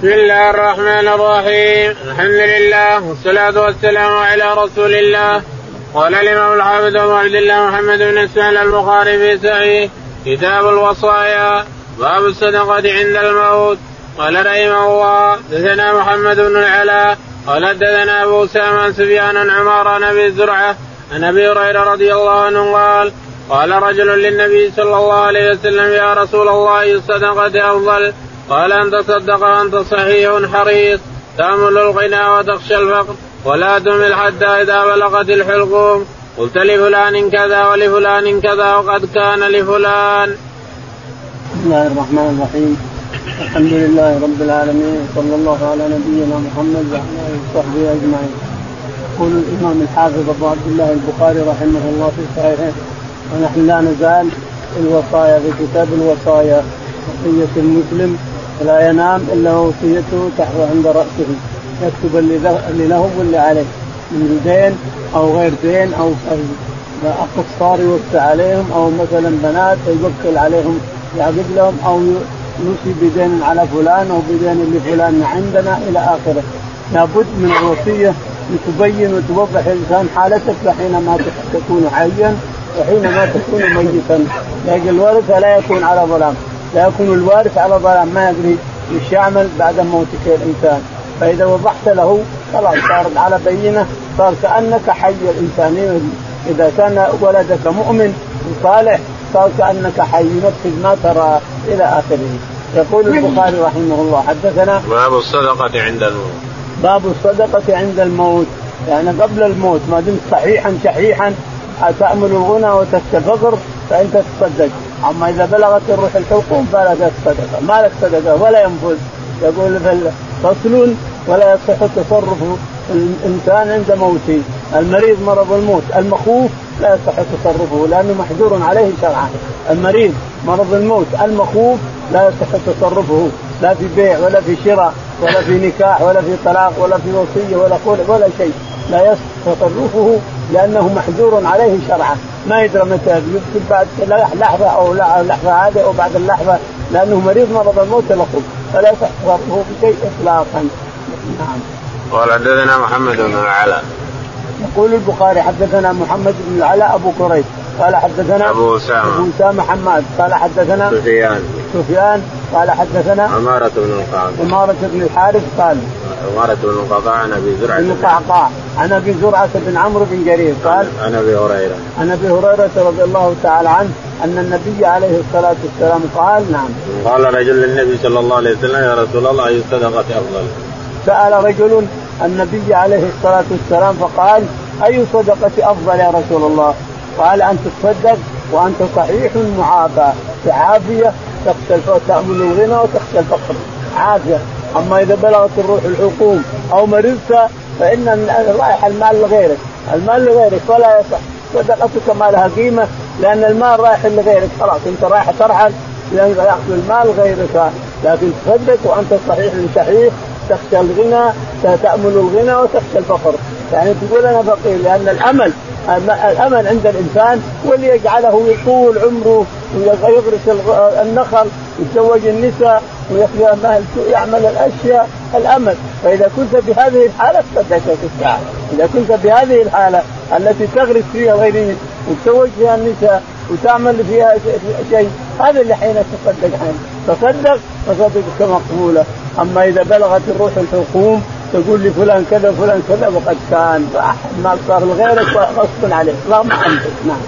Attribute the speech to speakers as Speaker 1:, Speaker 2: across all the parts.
Speaker 1: بسم الله الرحمن الرحيم. الحمد لله والصلاة والسلام على رسول الله. قال الإمام الحافظ أبو عبد الله محمد بن إسماعيل البخاري في صحيح كتاب الوصايا باب الصدقة عند الموت. قال رحمه الله دثنا محمد بن العلاء قال دثنا أبو أسامة عن سفيان عمار عن أبي زرعة عن أبي هريرة رضي الله عنه قال قال رجل للنبي صلى الله عليه وسلم يا رسول الله الصدقة أفضل. قال أن تصدق وأنت صحيح حريص. تأمل الغنى وتخشى الفقر. ولا تمل حتى إذا بلغت الحلقوم. قلت لفلان كذا ولفلان كذا وقد كان لفلان.
Speaker 2: بسم الله الرحمن الرحيم. الحمد لله رب العالمين. صلى الله على نبينا محمد وعلى آله وصحبه أجمعين. يقول الإمام الحافظ أبو عبد الله البخاري رحمه الله في صحيحه ونحن لا نزال في الوصايا في كتاب الوصايا وصيه المسلم لا ينام إلا وصيته تحت عند رأسه يكتب اللي له واللي عليه من دين أو غير دين أو اقصار يوسع عليهم أو مثلا بنات يوكل عليهم يعقد لهم أو يوصي بدين على فلان أو بدين لفلان عندنا إلى آخره. لابد من الوصيه لتبين وتوضح الإنسان حالتك حينما تكون حيا وحينما تكون ميتا. لكن الورثة لا يكون على ظلام. لا يكون الوارث على ظلام ما يدري إيش يعمل بعد موتك الإنسان. فإذا وضحت له خلاص صارت على بينة صار كأنك حي الإنسان. إذا كان ولدك مؤمن وصالح صار كأنك حي ينفذ ما ترى إلى آخره. يقول البخاري رحمه الله حدثنا
Speaker 1: باب الصدقة عند الموت.
Speaker 2: باب الصدقة عند الموت. يعني قبل الموت ما دمت صحيحا شحيحا تأمل الغنى وتخشى الفقر فأنت تصدق أما إذا بلغت الروح الحلقوم فلا صدقة. ما لك صدقة ولا ينفذ. يقول فصل ولا يصح تصرف الإنسان عند موته. المريض مرض الموت. المخوف لا يصح تصرفه لأنه محجور عليه شرعا. المريض مرض الموت. المخوف لا يصح تصرفه. لا في بيع ولا في شراء ولا في نكاح ولا في طلاق ولا في وصية ولا خلع ولا شيء. لا يصح تصرفه لأنه محجور عليه شرعا. ما يدرى متى يمكن بعد لحظة أو لحظة هذه أو بعد اللحظة لأنه مريض مرض الموت المخوف فلا يصح تصرفه بشيء اطلاقا.
Speaker 1: نعم. قال حدثنا محمد بن العلاء.
Speaker 2: يقول البخاري حدثنا محمد بن العلاء أبو كريب قال حدثنا
Speaker 1: أبو أسامة.
Speaker 2: أبو أسامة حماد. قال حدثنا
Speaker 1: سفيان.
Speaker 2: سفيان. قال حدثنا
Speaker 1: عمارة بن القعقاع.
Speaker 2: عمارة بن الحارث قال
Speaker 1: عمارة بن القعقاع عن أبي زرعة.
Speaker 2: بن القعقاع. عن أبي زرعة بن عمرو بن جرير. قال
Speaker 1: عن أبي هريرة.
Speaker 2: عن أبي هريرة رضي الله تعالى عنه أن النبي عليه الصلاة والسلام قال نعم.
Speaker 1: قال رجل للنبي صلى الله عليه وسلم يا رسول الله أي الصدقة أفضل؟
Speaker 2: سأل رجل النبي عليه الصلاة والسلام فقال أي صدقة أفضل يا رسول الله؟ قال أن تصدق وأنت صحيح معافى بعافية تخشى تأمل الغنى وتخشى الفقر عافية. أما إذا بلغت الروح الحكوم أو مرضت فإن رايح المال لغيرك. المال لغيرك ولا يصح. صدقتك ما لها قيمة لأن المال رايح لغيرك. خلاص أنت رايح ترحل لأن يأخذ المال غيرك. لكن تصدق وأنت صحيح صحيح تخشى الغنى تأمل الغنى وتخشى الفقر يعني تقول أنا فقير لأن الأمل الأمل عند الإنسان هو اللي يجعله يطول عمره ويغرس النخل ويتزوج النساء ويعمل الأشياء الأمل فإذا كنت بهذه الحالة تصدق الساعة. إذا كنت بهذه الحالة التي تغرس فيها غيرين وتزوج فيها النساء وتعمل فيها شيء هذا اللي حين تصدق حين تصدق فصدقك مقبولة أما إذا بلغت الروح الحكوم تقول لفلان كذا فلان كذا وقد كان ما صار لغيرك غصب عليك. اللهم انت نعم.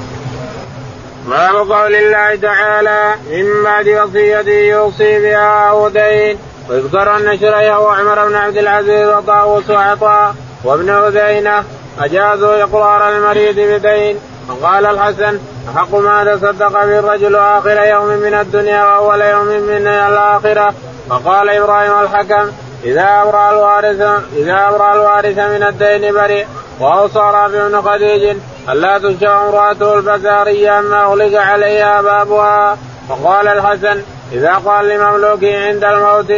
Speaker 1: باب قول الله تعالى من بعد وصية يوصي بها أو دين ويذكر أن شريح وعمر بن عبد العزيز وطاووس وعطاء وابن عذينة أجازوا إقرار المريض بدين. وقال الحسن أحق ما تصدق به الرجل آخر يوم من الدنيا وأول يوم من الآخرة. وقال إبراهيم الحكم إذا أبرأ الوارث إذا أبرأ الوارث من الدين بريء وأوصى رافع بن خديج ألا تنشأ امرأته البزارية ما أغلق عليها بابها. وقال الحسن إذا قال لمملوكه عند الموت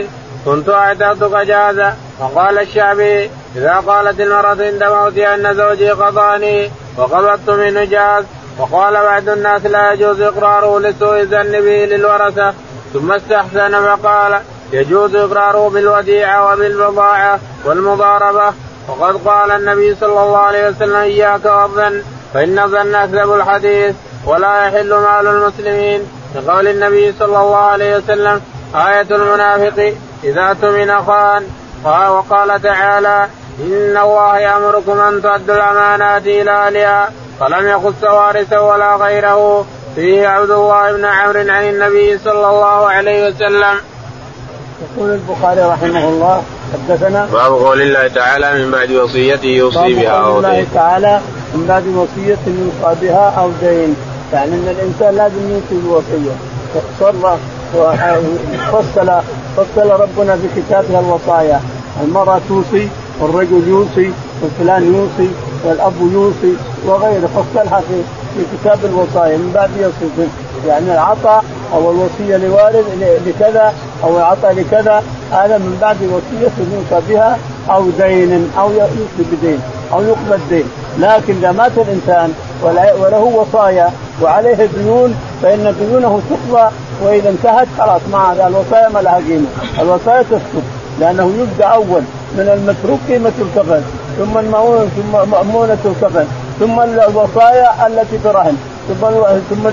Speaker 1: كنت أعتقتك جازا. وقال الشعبي إذا قالت المرأة عند موتها أن زوجي قضاني وقبضت منه جاز. وقال بعض الناس لا يجوز إقراره لسوء الظن به للورثة ثم استحسن فقال يجوز إقراره بالوديعة وبالبضاعة والمضاربة. وقد قال النبي صلى الله عليه وسلم إياك والظن فإن الظن أكذب الحديث ولا يحل مال المسلمين. لقول النبي صلى الله عليه وسلم آية المنافق إذا اؤتمن خان. وقال تعالى إن الله يأمركم أن تؤدوا الأمانات إلى أهلها فلم يخص وارثا ولا غيره. فيه عبد الله بن عمرو عن النبي صلى الله عليه وسلم.
Speaker 2: يقول البخاري رحمه الله حدثنا
Speaker 1: باب قول الله تعالى من بعد وصيته يوصي بها
Speaker 2: أو دين. الله تعالى من بعد وصية يوصى بها أو دين. يعني أن الإنسان لازم يوصي بوصية. صلى فصل فصل ربنا في كتابه الوصايا. المرأة توصي والرجل يوصي وفلان يوصي والأب يوصي وغيره. فصلها في في كتاب الوصايا من بعد يوصي يعني العطاء أو الوصية لوالد لكذا أو العطاء لكذا. هذا من بعد وصية يوصى بها أو دين أو يوصي بدين أو يقبل دين. لكن إذا مات الإنسان وله وصايا وعليه ديون فإن ديونه تقضى وإذا انتهت خلاص ما الوصايا ما لها قيمة. الوصايا تسقط لأنه يبدأ أول من المتروك قيمة الكفن ثم المؤونة ثم مأمونة الكفن ثم الوصايا التي برهن ثم ثم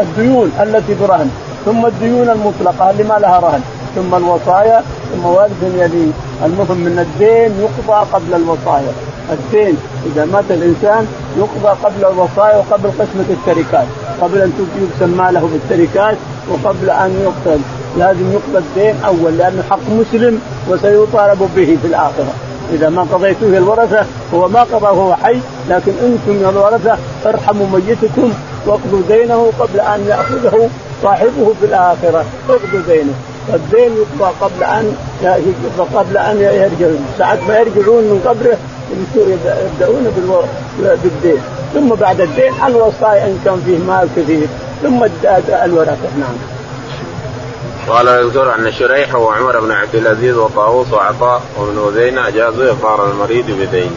Speaker 2: الديون التي برهن ثم الديون المطلقة اللي ما لها رهن. ثم الوصايا ثم وارث يلي. المهم من الدين يقضى قبل الوصايا. الدين إذا مات الإنسان يقضى قبل الوصايا وقبل قسمة التركات قبل أن يقسم ماله بالتركات وقبل أن يقتل. لازم يقضى الدين أول لأنه حق مسلم وسيطالب به في الآخرة. إذا ما قضيته الورثة هو ما قضى وهو حي. لكن أنتم الورثة ارحموا ميتكم واقضوا دينه قبل أن يأخذه صاحبه في الآخرة. اقضوا دينه. فالدين يقضى قبل أن قبل أن يرجعون. ساعة ما يرجعون من قبره يبدأون بالدين. ثم بعد الدين الوصايا إن كان فيه مال كثير. ثم الورثة. نعم.
Speaker 1: قال يذكر أن شريح وعمر بن عبد العزيز وطاووس وعطاء وابن أذينة أجازوا إقرار المريض بدين.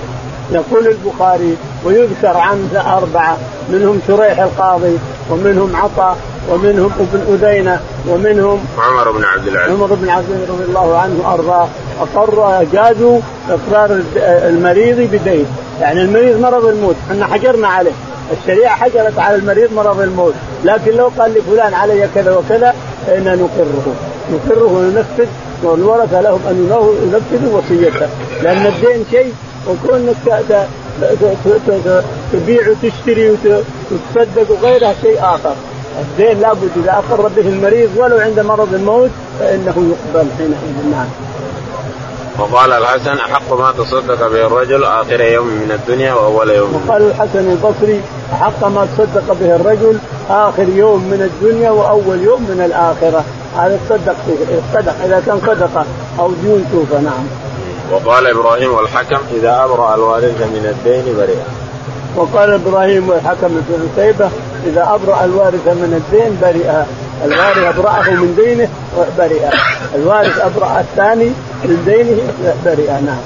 Speaker 2: يقول البخاري ويذكر عن أربعة منهم شريح القاضي ومنهم عطاء ومنهم ابن أذينة ومنهم
Speaker 1: عمر بن عبد العزيز.
Speaker 2: عمر بن عبد العزيز رضي الله عنه وارضاه اقروا أجازوا إقرار المريض بدين يعني المريض مرض الموت إحنا حجرنا عليه. الشريعة حجرت على المريض مرض الموت لكن لو قال لفلان علي كذا وكذا فإنا نقره. نقره وننفذ والورثة لهم أن ينفذوا وصيته. لأن الدين شيء وكونك تبيع وتشتري وتصدق وغيرها شيء آخر. الدين لابد إذا أقر به المريض ولو عند مرض الموت فإنه يقبل حينئذ. نعم.
Speaker 1: وقال الحسن أحق ما تصدق به الرجل آخر يوم من الدنيا وأول يوم.
Speaker 2: وقال الحسن البصري أحق ما تصدق به الرجل آخر يوم من الدنيا وأول يوم من الآخرة. هذا تصدق صدق إذا كان صدقه أو ديون توفى نعم.
Speaker 1: وقال إبراهيم والحكم إذا أبرأ الوارث من الدين برئ.
Speaker 2: وقال إبراهيم والحكم بن عتيبة إذا أبرأ الوارث من الدين برئ. الوارث أبرأه من دينه برئ. الوارث أبرأ الثاني من دينه برئ نعم.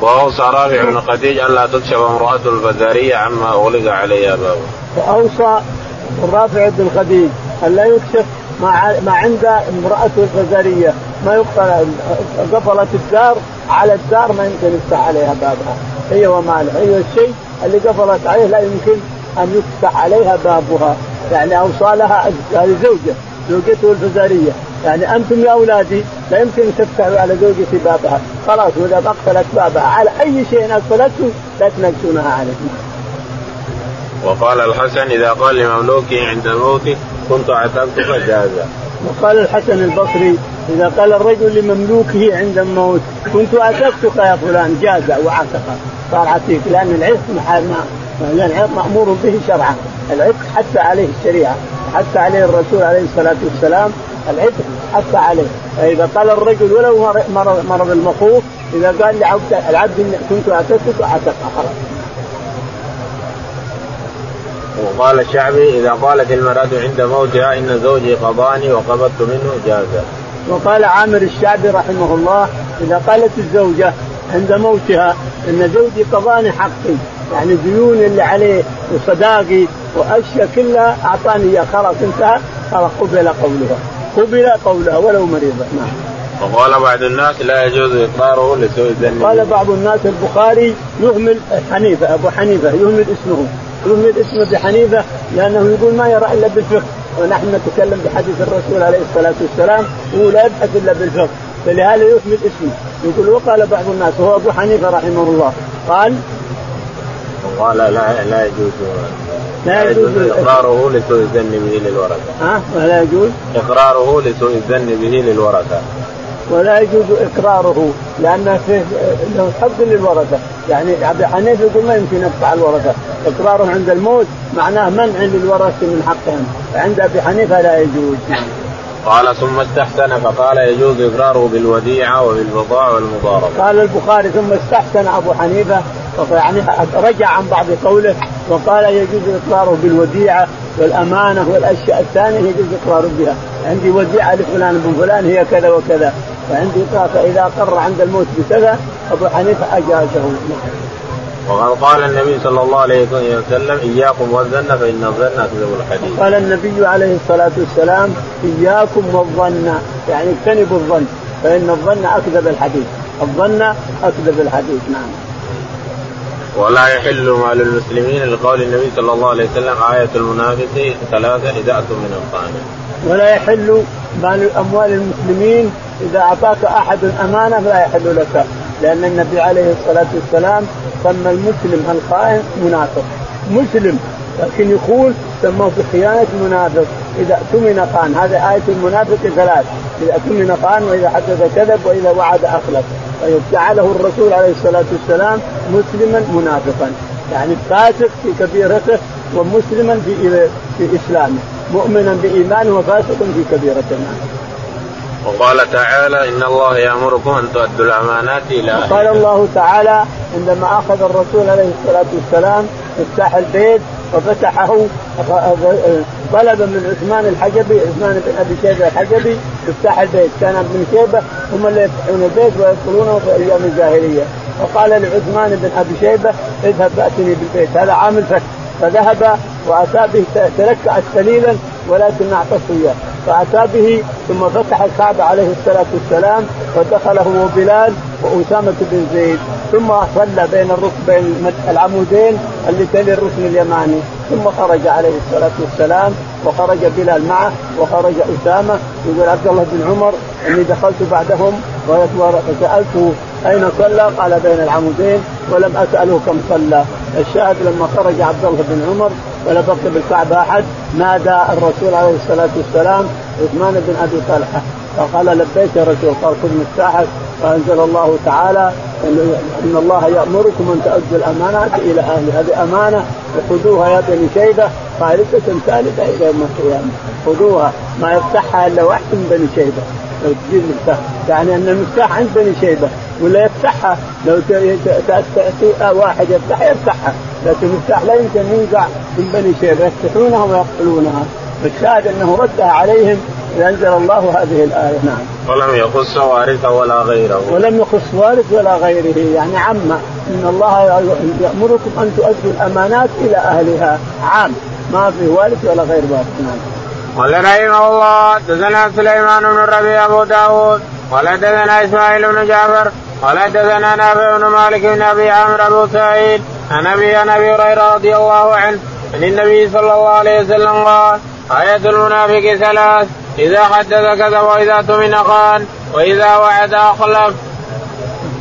Speaker 1: واوصى رافع بن خديج الا تكشف امرأة الفزاريه عما أغلق عليها بابه.
Speaker 2: واوصى رافع بن خديج الا يكشف ما ما عند امرأة الفزاريه ما يقفل قفلت الدار على الدار ما يمكن يفتح عليها بابها. هي ومالها. هي الشيء اللي قفلت عليه لا يمكن أن يفتح عليها بابها. يعني أوصى لها زوجة زوجته الفزاريه يعني أنتم يا أولادي لا يمكن تفتحوا على زوجتي بابها. خلاص وإذا أقفلت بابها على أي شيء اقفلته لا تنكسونها عليه
Speaker 1: وقال الحسن إذا قال لمملوكه عند الموت كنت عتقتك جاز
Speaker 2: وقال الحسن البصري إذا قال الرجل لمملوكه عند الموت كنت عتقتك يا فلان جاز وعتق صار عتيق لأن العتق العتق مأمور به شرعا. العتق حتى عليه الشريعة حتى عليه الرسول عليه الصلاة والسلام العتق حتى عليه. فإذا قال الرجل ولو مرض, مرض المخوف إذا قال لعبد العبد كنت اعتقك اعتق خلاص.
Speaker 1: وقال الشعبي إذا قالت المرأة عند موتها إن زوجي قضاني وقبضت منه جاز.
Speaker 2: وقال عامر الشعبي رحمه الله إذا قالت الزوجة عند موتها إن زوجي قضاني حقي. يعني ديون اللي عليه وصداقي وأشياء كلها أعطاني اياه خلاص انتهى. خلاص قبل قولها قبل قولها ولو مريضه نعم.
Speaker 1: وقال بعض الناس لا يجوز إقراره لسوء الظن
Speaker 2: قال بعض الناس البخاري يهمل حنيفة أبو حنيفة يهمل اسمه. يهمل اسمه بحنيفة لأنه يقول ما يرى إلا بالفقه. ونحن نتكلم بحديث الرسول عليه الصلاة والسلام وهو لا يبحث إلا بالفقه. فلهذا يهمل اسمه. يقول وقال بعض الناس وهو أبو حنيفة رحمه الله. قال
Speaker 1: قال لا لا يجوز لا يجوز إقراره لسوء الظن به للورثة.
Speaker 2: ها ولا يجوز
Speaker 1: إقراره لسوء الظن به للورثة.
Speaker 2: ولا يجوز إقراره لأن فيه له حق للورثة، يعني ابي حنيفه يقول ما يمكن يدفع الورثة، إقراره عند الموت معناه منع للورثة من حقهم، عند أبي حنيفة لا يجوز.
Speaker 1: قال ثم استحسن فقال يجوز إقراره بالوديعة وبالبضاعة والمضاربة.
Speaker 2: قال البخاري ثم استحسن أبو حنيفة يعني رجع عن بعض قوله وقال يجوز اقراره بالوديعة والأمانة والأشياء الثانية يجوز اقراره بها، عندي وديعة لفلان بن فلان هي كذا وكذا، فعندي فإذا قر عند الموت بكذا أبو حنيفة أجازه.
Speaker 1: وقد قال النبي صلى الله عليه وسلم إياكم والظن فإن الظن اكذب الحديث.
Speaker 2: قال النبي عليه الصلاة والسلام إياكم والظن يعني اجتنبوا الظن فإن الظن أكذب الحديث، الظن أكذب الحديث نعم.
Speaker 1: ولا يحل مال المسلمين لقول النبي صلى الله عليه وسلم آية المنافق ثلاثة إذا أتوا من القانون.
Speaker 2: ولا يحل مال أموال المسلمين إذا أعطاك أحد أمانة لا يحل لك لأن النبي عليه الصلاة والسلام سمى المسلم الخائن منافق. مسلم لكن يقول سموه بخيانة منافق. إذا اؤتمن خان هذه آية المنافق ثلاث. إذا اؤتمن خان وإذا حدث كذب وإذا وعد أخلف جعله الرسول عليه الصلاة والسلام مسلما منافقا. يعني فاسق في كبيرته ومسلما في في إسلامه. مؤمنا بإيمانه وفاسق في كبيرته.
Speaker 1: وقال تعالى إن الله يأمركم أن تؤدوا الأمانات إلى
Speaker 2: قال الله تعالى عندما أخذ الرسول عليه الصلاة والسلام مفتاح البيت وفتحه طلب من عثمان الحجبي عثمان بن أبي شيبة الحجبي مفتاح البيت. كان ابن شيبة هم اللي يفتحون البيت ويدخلونه في أيام الجاهلية. فقال لعثمان بن أبي شيبة اذهب فاتني بالبيت. هذا عامل فتح فذهب وأتى به تلكأت قليلا ولكن أعطته إياه. فأتى به ثم فتح الكعبة عليه الصلاة والسلام ودخله هو وأسامة بن زيد ثم صلى بين الركبين العمودين اللي تلي الركن اليماني. ثم خرج عليه الصلاة والسلام وخرج بلال معه وخرج أسامة يقول عبد الله بن عمر إني دخلت بعدهم وسألته أين صلى؟ قال بين العمودين ولم أسأله كم صلى، الشاهد لما خرج عبد الله بن عمر ولا بقي بالكعبه أحد نادى الرسول عليه الصلاة والسلام عثمان بن أبي طلحة. فقال لبيك يا رسول قال خذ مفتاحك فأنزل الله تعالى ان الله يأمركم أن تؤدوا الأمانات إلى اهلها هذه أمانة وخذوها يا بني شيبة. خالصه ثالثة إلى يوم القيامة. خذوها. ما يفتحها إلا واحد من بني شيبة. لو تجيب مفتاح. يعني أن المفتاح عند بني شيبة. ولا يفتحها. لو تأتي واحد يفتح يفتحها. لكن المفتاح لا يمكن ينزع من بني شيبة. يفتحونها ويقتلونها. فالشاهد أنه ردها عليهم انزل الله هذه الآية نعم.
Speaker 1: ولم يخص وارثا ولا غيره.
Speaker 2: ولم يخص وارث ولا غيره يعني عم إن الله يأمركم أن تؤدوا الأمانات إلى أهلها. عام. ما في وارث ولا غير وارث نعم.
Speaker 1: قال رحمه الله حدثنا سليمان بن الربيع أبو داود. قال حدثنا إسماعيل بن جعفر. قال حدثنا نافع بن مالك بن أبي عامر ابو سعيد. عن ابي عن أبي هريرة رضي الله عنه. عن النبي صلى الله عليه وسلم قال آية المنافق ثلاث؟ إذا حدث كذا وإذا تمن خان وإذا وعد أخلف.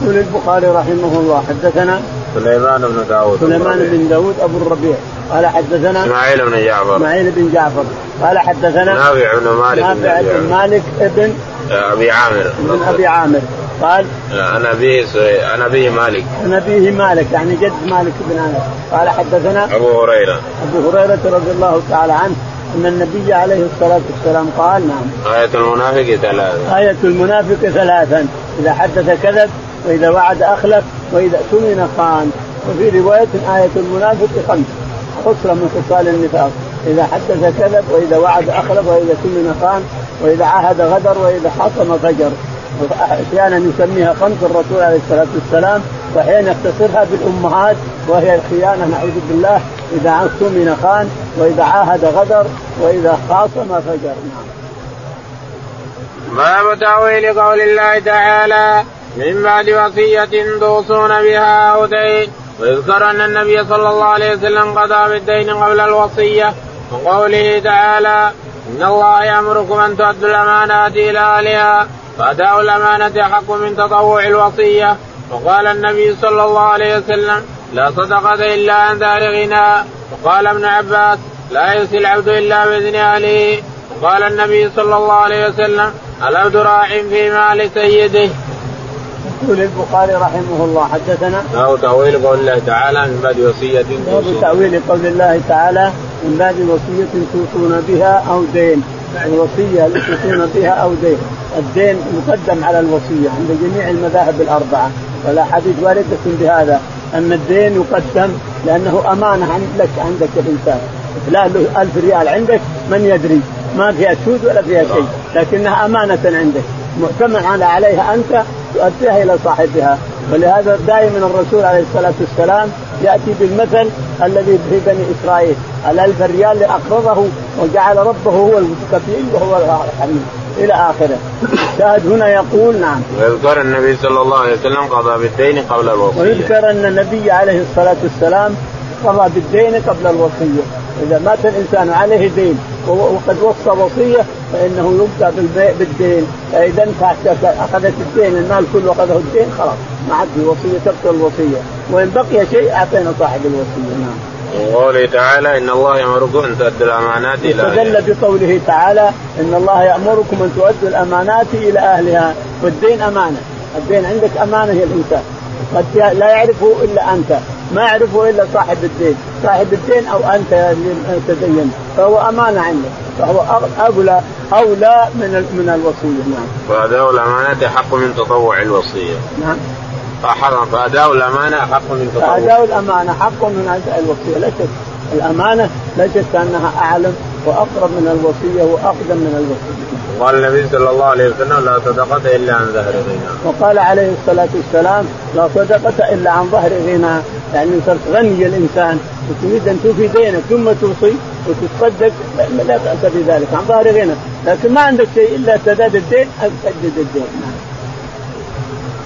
Speaker 2: يقول البخاري رحمه الله حدثنا
Speaker 1: سليمان بن داود.
Speaker 2: سليمان بن داود أبو الربيع. قال حدثنا
Speaker 1: إسماعيل بن جعفر.
Speaker 2: إسماعيل بن جعفر. قال حدثنا
Speaker 1: نافع بن مالك
Speaker 2: نافع بن مالك ابن
Speaker 1: أبي عامر.
Speaker 2: ابن أبي عامر. قال
Speaker 1: عن ابيه عن ابيه مالك.
Speaker 2: عن أبيه مالك يعني جد مالك بن انس قال حدثنا
Speaker 1: أبو هريرة.
Speaker 2: أبو هريرة رضي الله تعالى عنه أن النبي عليه الصلاة والسلام قال نعم.
Speaker 1: آية المنافق ثلاثا
Speaker 2: آية المنافق ثلاثا. إذا حدث كذب وإذا وعد أخلف وإذا اؤتمن خان. وفي رواية آية المنافق خمس. خصلة من خصال النفاق. إذا حدث كذب وإذا وعد أخلف وإذا اؤتمن خان. وإذا عاهد غدر وإذا حصم فجر. أحيانا يسميها خمس. الرسول عليه الصلاة والسلام واحيانا يختصرها بالأمهات وهي الخيانة نعوذ بالله إذا اؤتمن خان وإذا عاهد غدر وإذا خاصم فجر نعم.
Speaker 1: باب تأويل قول الله تعالى من بعد وصية توصون بها أو دين ويذكر أن النبي صلى الله عليه وسلم قضى بالدين قبل الوصية وقوله تعالى إن الله يأمركم أن تؤدوا الأمانات إلى أهلها فأداء الأمانة حق من تطوع الوصية وقال النبي صلى الله عليه وسلم لا صدقة إلا عن دار غنى وقال ابن عباس لا يوصي العبد إلا بإذن أهله. وقال النبي صلى الله عليه وسلم العبد راع في مال سيده.
Speaker 2: يقول البخاري رحمه الله حدثنا
Speaker 1: أو تأويل قول الله تعالى من بعد وصية
Speaker 2: باب تأويل قول الله تعالى من بعد وصية توصون بها أو دين. الوصية التي توصون بها أو دين. الدين مقدم على الوصية عند جميع المذاهب الأربعة. والأحاديث واردة بهذا. أن الدين يقدم لأنه أمانة عندك عندك الإنسان لا له ألف ريال عندك من يدري؟ ما فيها سود ولا فيها شيء. لكنها أمانة عندك. مؤتمن عليها أنت تؤديها إلى صاحبها. ولهذا دائما الرسول عليه الصلاة والسلام يأتي بالمثل الذي في بني إسرائيل. الألف ريال اللي أقرضه وجعل ربه هو الكفيل وهو الحميد. إلى آخره. شاهد هنا يقول نعم.
Speaker 1: ويذكر النبي صلى الله عليه وسلم قضى بالدين قبل الوصيه.
Speaker 2: ويذكر أن النبي عليه الصلاة والسلام قضى بالدين قبل الوصيه، إذا مات الإنسان عليه دين وقد وصى وصية فإنه يبدا بالدين، فاذا انت أخذت الدين المال كله أخذه الدين خلاص ما عاد في وصية تبطل الوصية، وإن بقي شيء أعطينا صاحب الوصية نعم.
Speaker 1: وقوله تعالى إن الله يأمركم أن تؤدوا الأمانات إلى
Speaker 2: استدل بقوله تعالى إن الله يأمركم أن تؤدوا الأمانات إلى أهلها. والدين أمانة. الدين عندك أمانة يا الإنسان. قد لا يعرفه إلا أنت. ما يعرفه إلا صاحب الدين. صاحب الدين أو أنت اللي تدين فهو أمانة عندك. فهو اولى أولى من من الوصية. نعم.
Speaker 1: واداء الامانه حق من تطوع الوصية.
Speaker 2: نعم.
Speaker 1: فأداء الأمانة حق من تطوع.
Speaker 2: فأداء الأمانة حق من أداء الوصية. لا شك الأمانة لا شك أنها أعلم وأقرب من الوصية وأقدم من الوصية.
Speaker 1: قال النبي صلى الله عليه وسلم لا صدقة إلا عن ظهر غنى
Speaker 2: وقال عليه الصلاة والسلام لا صدقة إلا عن ظهر غنى يعني صرت غني الإنسان. وتريد أن توفي دينك ثم توصي وتتصدق لا بأس بذلك عن ظهر غنى لكن ما عندك شيء إلا سداد الدين أو تسدد الدين. نعم.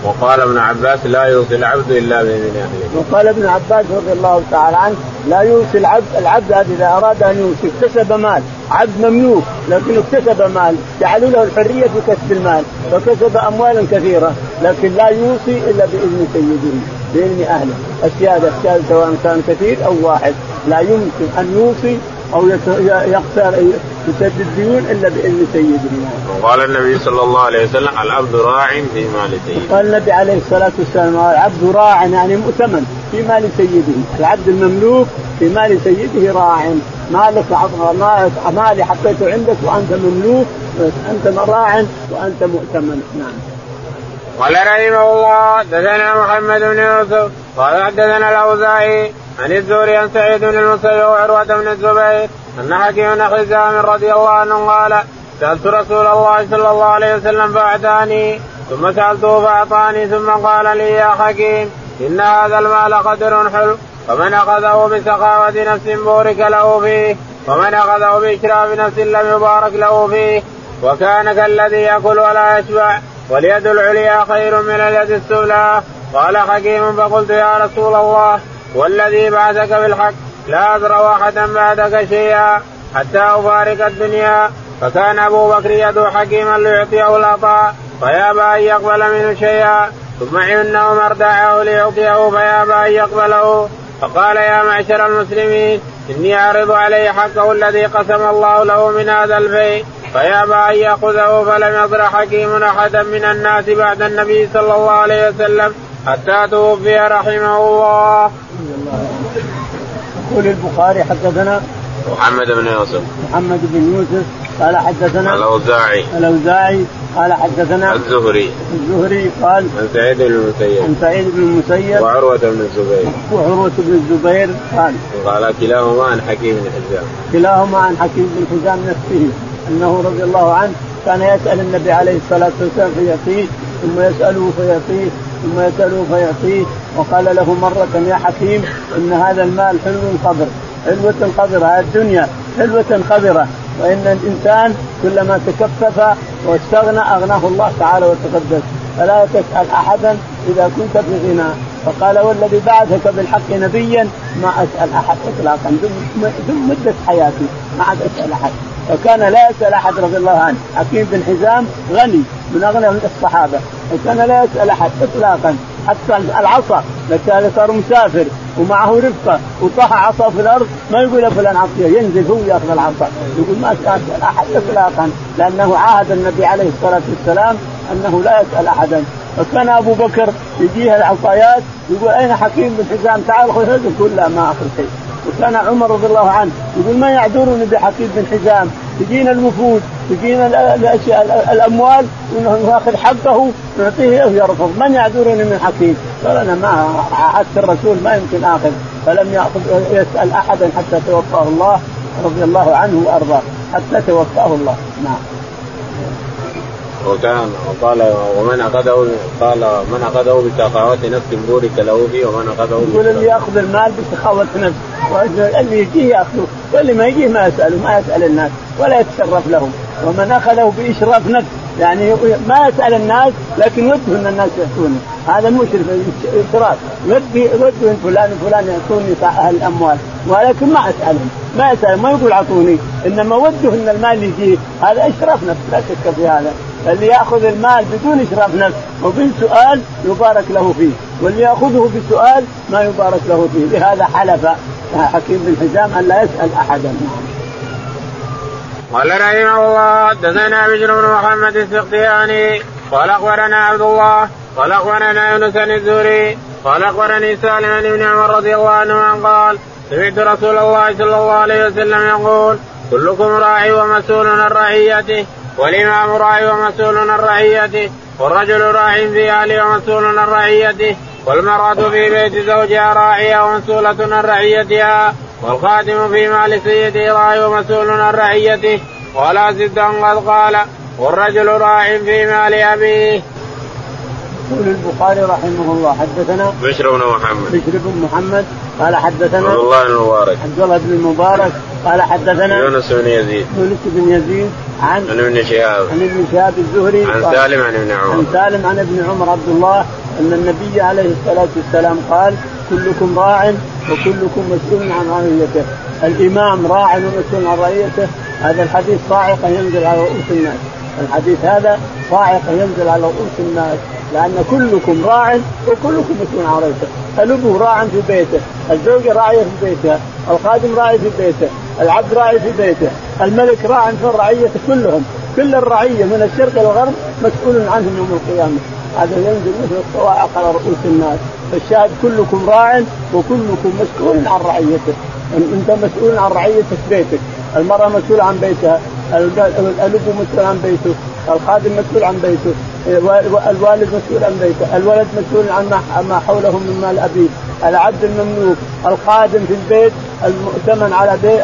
Speaker 1: وقال ابن عباس لا يوصي العبد إلا بإذن أهله.
Speaker 2: وقال ابن عباس رضي الله تعالى عنه لا يوصي العبد، العبد إذا أراد أن يوصي اكتسب مال، عبد مملوك لكنه اكتسب مال، جعلوا له الحرية في كسب المال، فكسب أموالا كثيرة، لكن لا يوصي إلا بإذن سيده، بإذن أهله، السياده السياده سواء كان كثير أو واحد، لا يمكن أن يوصي أو يختار يسدد الديون إلا بإذن سيده.
Speaker 1: وقال النبي صلى الله عليه وسلم العبد راع في مال سيده.
Speaker 2: قال النبي عليه الصلاة والسلام العبد راع يعني مؤتمن في مال سيده، العبد المملوك في مال سيده راع، مالك مالي حطيته عندك وأنت مملوك أنت راع وأنت مؤتمن، نعم.
Speaker 1: قال رحمه الله حدثنا محمد بن يوسف قال حدثنا الأوزاعي عن الزهري عن سعيد بن المسيب وعروة بن الزبير أن حكيم بن حزام رضي الله عنه قال سألت رسول الله صلى الله عليه وسلم فأعطاني ثم سألته فأعطاني ثم قال لي يا حكيم إن هذا المال قدر حلو فمن أخذه بسخاوة نفس بورك له فيه ومن أخذه بإشراف نفس لم يبارك له فيه وكان كالذي يأكل ولا يشبع واليد العليا خير من اليد السفلى قال حكيم فقلت يا رسول الله والذي بعثك بالحق لا أذر أحدا بعدك شيئا حتى أفارق الدنيا. فكان أبو بكر يدعو حكيما ليعطيه العطاء فيابى أن يقبل منه شيئا. ثم إن عمر دعاه ليعطيه فيابى أن يقبله. فقال يا معشر المسلمين إني أعرض عليه حقه الذي قسم الله له من هذا البيت فيابى أن يأخذه فلم يضر حكيم أحدا من الناس بعد النبي صلى الله عليه وسلم حتى توفي رحمه الله.
Speaker 2: يقول البخاري حدثنا
Speaker 1: محمد بن يوسف.
Speaker 2: محمد بن يوسف قال حدثنا
Speaker 1: الأوزاعي.
Speaker 2: الأوزاعي قال حدثنا
Speaker 1: الزهري.
Speaker 2: الزهري قال
Speaker 1: عن سعيد بن المسيب.
Speaker 2: عن سعيد بن المسيب.
Speaker 1: وعروة بن الزبير.
Speaker 2: وعروة بن الزبير قال
Speaker 1: قال كلاهما عن حكيم بن حزام.
Speaker 2: كلاهما عن حكيم بن حزام نفسه أنه رضي الله عنه كان يسأل النبي عليه الصلاة والسلام فيعطيه ثم يسأله فيعطيه ثم يسأله فيعطيه. وقال له مرة يا حكيم إن هذا المال حلو خضر حلوة خضرة الدنيا حلوة خضرة. وإن الإنسان كلما تكفف واستغنى أغناه الله تعالى وتقدس. فلا تسأل أحدا إذا كنت في غنى. فقال والذي بعثك بالحق نبيا ما أسأل أحد إطلاقا. ثم مدة حياتي ما عاد أسأل أحد. وكان لا يسأل أحد رضي الله عنه. حكيم بن حزام غني من أغنى الصحابة. وكان لا يسأل أحد اطلاقا. حتى العصا لكان صار مسافر ومعه رفقة. وطاح عصا في الأرض ما يقول فلان عطيه ينزل هو يأخذ العصا. يقول ما اسال أحد اطلاقا لأنه عاهد النبي عليه الصلاة والسلام أنه لا يسأل احدا. فكان أبو بكر يجيه العصايات يقول أين حكيم بن حزام؟ تعال خذ يقول لا ما أخذ شيء. وكان عمر رضي الله عنه يقول ما يعذرني بحكيم بن حزام تجينا الوفود تجينا الاشياء الأموال وناخذ حقه نعطيه ويرفض. من يعذرني من حكيم قال أنا ما عهدت الرسول ما يمكن آخذ. فلم ياخذ يسأل أحدا حتى توفاه الله رضي الله عنه وأرضاه. حتى توفاه الله. نعم.
Speaker 1: وكان وقال ومن اخذه قال من أخذه بسخاوة نفس بورك له فيه ومن أخذه
Speaker 2: يقول اللي يأخذ المال بسخاوة نفس. اللي يجيه يأخذه. واللي ما يجيه ما يسأله ما يسأل الناس ولا يتشرف لهم. ومن أخذه بإشراف نفس يعني ما يسأل الناس لكن وده إن الناس ياتونه هذا مشرف اشراف ودي ودي فلان وفلان يعطوني أهل الأموال. ولكن ما أسألهم. ما يسال ما يقول أعطوني. إنما وده إن المال يجيه. هذا إشراف نفس لا شك في هذا. اللي ياخذ المال بدون اشراف نفس وبدون سؤال يبارك له فيه واللي ياخذه بسؤال ما يبارك له فيه لهذا حلف حكيم بن حزام أن لا يسأل أحدا.
Speaker 1: قال رحمه الله حدثنا بشر بن محمد السقياني قال أخبرنا عبد الله قال أخبرنا يونس الزهري قال أخبرني سالم بن عمر رضي الله عنه قال سمعت رسول الله صلى الله عليه وسلم يقول كلكم راعي ومسؤول عن رعيته. والإمام راعي ومسؤول عن رعيته والرجل راع في أهله ومسؤول عن رعيته والمرأة في بيت زوجها راعية ومسؤولة عن رعيتها والخادم في مال سيده راعي ومسؤول عن رعيته ولا زد قد قال والرجل راع في مال أبيه.
Speaker 2: يقول البخاري رحمه الله حدثنا
Speaker 1: بشر بن محمد.
Speaker 2: بشر بن محمد قال حدثنا
Speaker 1: عبد الله بن المبارك
Speaker 2: عبد الله بن المبارك قال حدثنا
Speaker 1: يونس بن يزيد.
Speaker 2: يونس بن يزيد عن
Speaker 1: عن ابن شهاب.
Speaker 2: عن ابن شهاب الزهري
Speaker 1: عن سالم عن ابن عمر.
Speaker 2: عن سالم عن ابن عمر عبد الله أن النبي عليه الصلاة والسلام قال كلكم راع وكلكم مسؤول عن رعيته. الإمام راع ومسؤول عن رعيته. هذا الحديث صاعقه ينزل على رؤوس الناس. الحديث هذا صاعقه ينزل على رؤوس الناس لأن كلكم راع وكلكم مسؤول عن رعيته الابو راع في بيته الزوجه راعيه في بيتها الخادم راعي في بيته العبد راعي في بيته الملك راع في الرعية كلهم. كل الرعية من الشرق إلى الغرب مسؤول عنهم يوم القيامة. هذا ينزل مثل الصواعق على رؤوس الناس. فالشاهد كلكم راع وكلكم مسؤول عن رعيته. أنت مسؤول عن رعيتك بيتك. المرأة مسؤولة عن بيتها. الاب مسؤول عن بيته الخادم مسؤول عن بيته الوالد مسؤول عن بيته الولد مسؤول عن ما حوله من مال أبيه العبد المملوك الخادم في البيت المؤتمن على بيت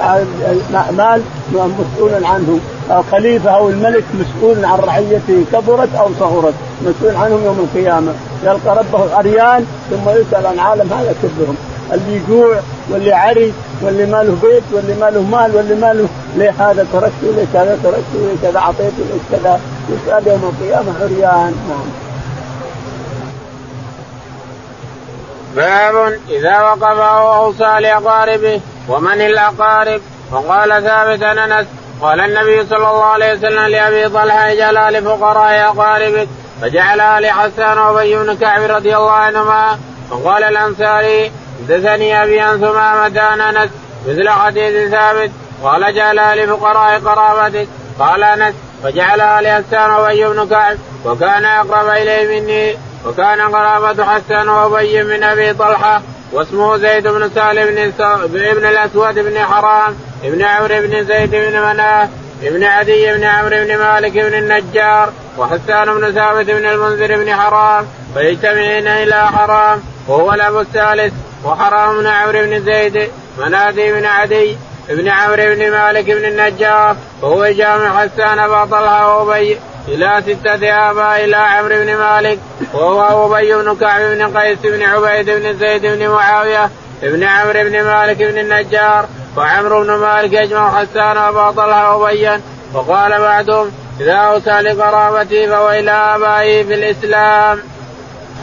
Speaker 2: مال مسؤول عنه الخليفة أو الملك مسؤول عن رعيته كبرت أو صغرت مسؤول عنهم يوم القيامة يلقى ربه عريان ثم يسأل عن عالم هذا كلهم. اللي يجوع واللي عري واللي ما له بيت واللي ما له مال واللي ما له ليه هذا تركته ليه كذا تركته ليه كذا أعطيته ليه كذا يسأل يوم القيامة عريان. نعم.
Speaker 1: باب إذا وقف أو أوصى لأقاربه ومن الأقارب؟ وقال ثابت أنس قال النبي صلى الله عليه وسلم لأبي طلحة اجعلها لفقراء أقاربك فجعلها لحسان وأبي بن كعب رضي الله عنهما وقال الأنصاري حدثني أبي عن ثمامة عن أنس مثل حديث ثابت قال جعلها لفقراء قرابتك قال أنس فجعلها لحسان وأبي بن كعب وكان أقرب إليه مني وكان قرابة حسان وأبي من أبي طلحة واسمه زيد بن سالم بن ابن الأسود بن حرام ابن عمرو بن زيد بن مناه ابن عدي بن عمرو بن مالك بن النجار وحسان بن ثابت بن المنذر بن حرام فيجتمعين إلى حرام وهو الأب الثالث. وحرام بن عمرو بن زيد منادي بن عدي ابن عمرو بن مالك بن النجار وهو جامع حسان ابا طلحة وأبي إلى ستة آباء إلى عمرو بن مالك وهو أبي بن كعب بن قيس بن عبيد بن زيد بن معاوية ابن عمرو بن مالك بن النجار وعمرو بن مالك يجمع حسان وابا طلحة وابيا وقال بعدهم إذا اوصى لقرابته فهو إلى ابائه في الإسلام.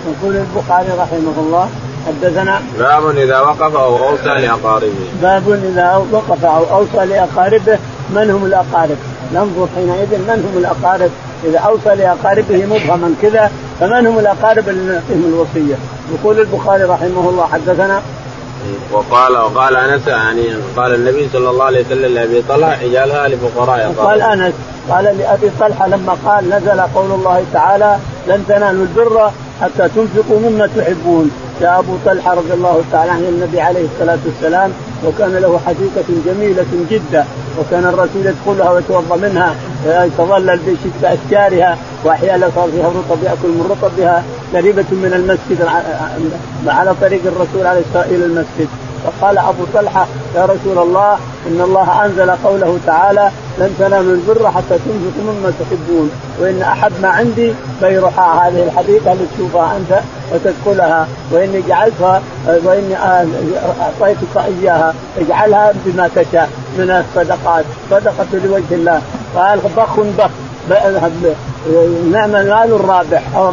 Speaker 2: يقول البخاري رحمه الله حدثنا
Speaker 1: باب إذا وقف أو أوصى لأقاربه.
Speaker 2: باب إذا وقف أو أوصى لأقاربه من هم الأقارب؟ ننظر حينئذ من هم الأقارب إذا أوصى لأقاربه مبهما كذا فمن هم الأقارب اللي نعطيهم الوصية؟ يقول البخاري رحمه الله حدثنا
Speaker 1: وقال وقال أنس يعني قال النبي صلى الله عليه وسلم لأبي طلحة اجعلها لفقراء
Speaker 2: قال أنس قال لأبي طلحة لما قال نزل قول الله تعالى لن تنالوا البر حتى تنفقوا مما تحبون. جاء أبو طلحة رضي الله تعالى عن النبي عليه الصلاة والسلام وكان له حديقة جميلة جدا وكان الرسول يدخلها ويتوضأ منها يتظلل بشتى أشجارها واحيانا صار فيها رطب يأكل من رطبها قريبة من المسجد على طريق الرسول عليه الصلاه إلى المسجد. فقال أبو طلحة يا رسول الله إن الله أنزل قوله تعالى لن تنالوا البر حتى تنفقوا مما تحبون. وإن احب ما عندي بيرحاء هذه الحديقه اللي تشوفها أنت وتدخلها وإني جعلتها وإني أعطيتك إياها. اجعلها بما تشاء من الصدقات. صدقة لوجه الله. قال بخ بخ. نعم المال الرابح. أو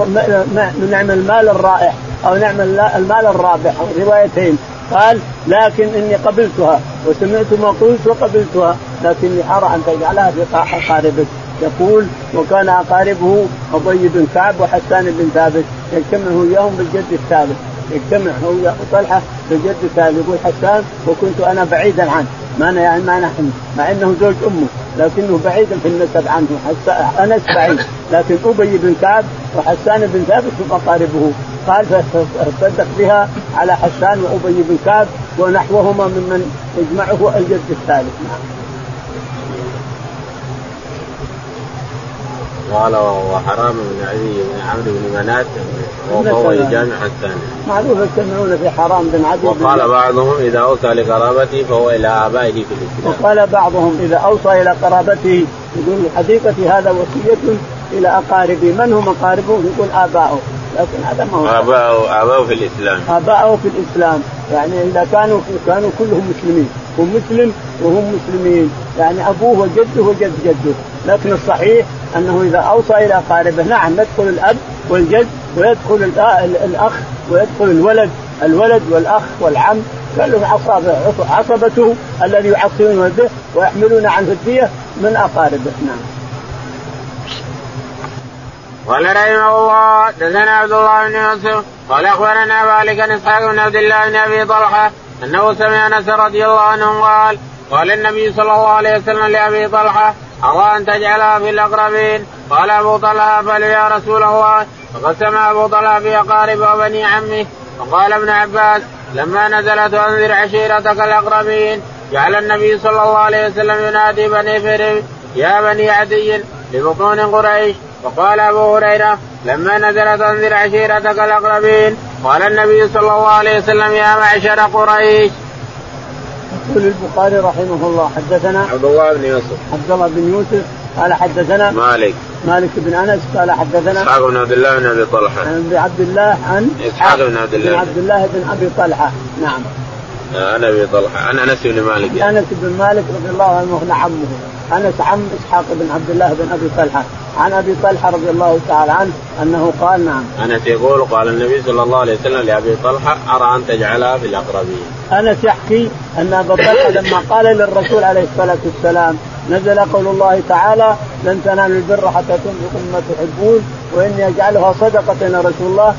Speaker 2: نعم المال الرائح. أو نعم المال الرابح. روايتين. قال لكن إني قبلتها. وسمعت ما قلت وقبلتها. لكني ارى أن تجعلها في أقاربك. يقول وكان أقاربه ابي بن كعب وحسان بن ثابت. يجتمع وياهم بالجد الثابت. يجتمع هو طلحة بالجد الثابت. يقول حسان وكنت أنا بعيدا عنه. ما أنا يعني ما نحن. مع إنه زوج أمه. لكنه بعيد في النسب عنه. أنس بعيد. لكن أبي بن كعب وحسان بن ثابت هم أقاربه. قال فصدق بها على حسان وأبي بن كعب ونحوهما ممن يجمعه الجد الثالث.
Speaker 1: قال وحرام بن علي بن عمرو بن منات وهو الجامع الثاني.
Speaker 2: معروف يجتمعون في حرام بن عدي
Speaker 1: وقال بعضهم إذا أوصى لقرابته فهو إلى آبائه في الإسلام.
Speaker 2: وقال بعضهم إذا أوصى إلى قرابته يقول حديقتي هذا وصية إلى أقاربي، من هم اقاربه؟ يقول آباؤه، لكن هذا ما هو
Speaker 1: اباؤه آباؤه في الإسلام.
Speaker 2: آباؤه في الإسلام، يعني إذا كانوا كانوا كلهم مسلمين، هو مسلم وهم مسلمين، يعني أبوه وجده وجد جده، لكن الصحيح أنه إذا أوصى إلى اقاربه نعم يدخل الأب والجد ويدخل الأخ ويدخل الولد الولد والأخ والعم كلهم عصبته الذي يعصبون به ويحملون عنه الدية من أقاربه نعم.
Speaker 1: قال رحمه الله دثنا عبد الله بن يوسف قال أخبرنا مالك بن إسحاق بن عبد الله بن أبي طلحة أنه سمع أنس رضي الله عنه قال قال النبي صلى الله عليه وسلم لأبي طلحة أرى أن تجعلها في الأقربين. قال أبو طلحة بل يا رسول الله. فقد سمع أبو طلحة في أقارب وبني عمه. وقال ابن عباس لما نزلت أنذر عشيرتك الأقربين. جعل النبي صلى الله عليه وسلم ينادي بني فريم يا بني عدي لبطون قريش. وقال أبو هريرة لما نزلت أنذر عشيرتك الأقربين. قال النبي صلى الله عليه وسلم يا معشر قريش.
Speaker 2: يقول البخاري رحمه الله حدثنا
Speaker 1: عبد الله بن يوسف.
Speaker 2: عبد الله بن يوسف قال حدثنا
Speaker 1: مالك.
Speaker 2: مالك بن أنس قال حدثنا
Speaker 1: إسحاق بن عبد الله بن أبي طلحة.
Speaker 2: عن عبد الله عن
Speaker 1: إسحاق بن عبد الله.
Speaker 2: بن عبد الله بن أبي طلحة. نعم.
Speaker 1: عن أبي طلحة. عن أنس بن مالك
Speaker 2: يعني. أنس بن مالك رضي الله عنه عمه. أنس عم إسحاق بن عبد الله بن أبي طلحة. عن أبي طلحة رضي الله تعالى عنه أنه قال نعم.
Speaker 1: انس يقول قال النبي صلى الله عليه وسلم لأبي طلحة أرى أن تجعلها في الأقربين.
Speaker 2: أنس يحكي أن أبا طلحة لما قال للرسول عليه الصلاة والسلام نزل قول الله تعالى لن تنالوا البر حتى تنفقوا مما تحبون وإني أجعلها صدقة يا رسول الله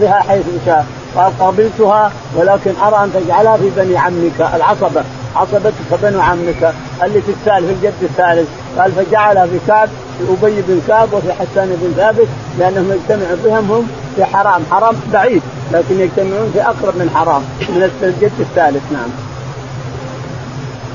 Speaker 2: بها حيث شاء. قال قبلتها ولكن أرى أن تجعلها في بني عمك. العصبة. عصبتك بنو عمك. اللي في الثالث الجد الثالث. قال فجعلها في كعب في أبي بن كعب وفي حسان بن ثابت لأنهم يجتمعوا بهم هم في حرام. حرام بعيد لكن يجتمعون في أقرب من حرام من الجد الثالث. نعم.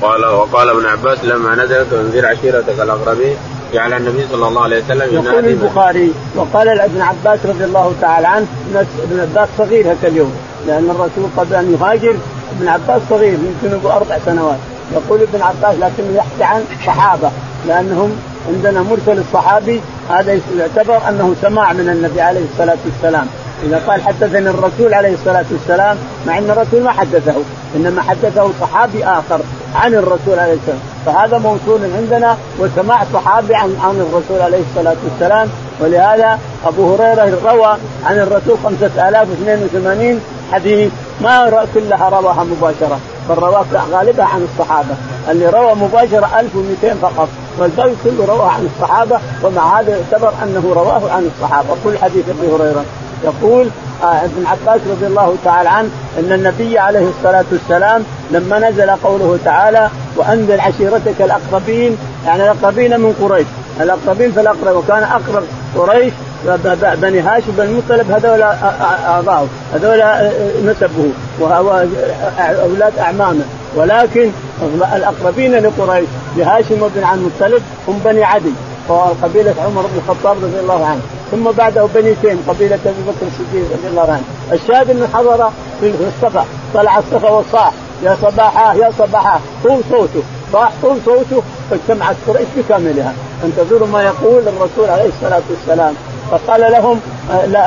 Speaker 1: قال وقال ابن عباس لما نزلت أنذر عشيرتك الأقربين جعل النبي صلى الله عليه وسلم
Speaker 2: يقول البخاري وقال ابن عباس رضي الله تعالى عنه ابن عباس صغير هذا اليوم لأن الرسول قبل أن يهاجر ابن عباس صغير يمكن يقول أربع سنوات. يقول ابن عباس لكنه يحكي عن صحابة لأنهم عندنا مرسل الصحابي هذا يعتبر أنه سماع من النبي عليه الصلاة والسلام. إذا قال حدثني الرسول عليه الصلاة والسلام مع أن الرسول ما حدثه إنما حدثه صحابي آخر عن الرسول عليه الصلاة فهذا موصول عندنا وسماع صحابي عن عن الرسول عليه الصلاة والسلام. ولهذا أبو هريرة روى عن الرسول 5082 حديث ما كلها رواها مباشرة رواها غالبها عن الصحابة. اللي روى مباشرة 1200 فقط والباقي كله رواه عن الصحابة ومع هذا يعتبر أنه رواه عن الصحابة. كل حديث أبي هريرة يقول آه ابن عباس رضي الله تعالى عنه إن النبي عليه الصلاة والسلام لما نزل قوله تعالى وأنذر عشيرتك الأقربين يعني الأقربين من قريش. الأقربين فالاقرب وكان أقرب قريش بني هاشم بن المطلب هذول اعضاؤه هذول نسبه وهو أولاد أعمامه. ولكن الأقربين لقريش لهاشم وبن عبد المطلب هم بني عدي وقبيله عمر بن الخطاب رضي الله عنه. ثم بعده بني تيم قبيلة أبي بكر الصديق رضي الله عنه. الشاهد انه حضر في الصفا طلع الصفا وصاح يا صباحا يا صباحا. طول صوته. صاح طول صوته. فاجتمعت قريش بكاملها. انتظروا ما يقول الرسول عليه الصلاة والسلام. فقال لهم لا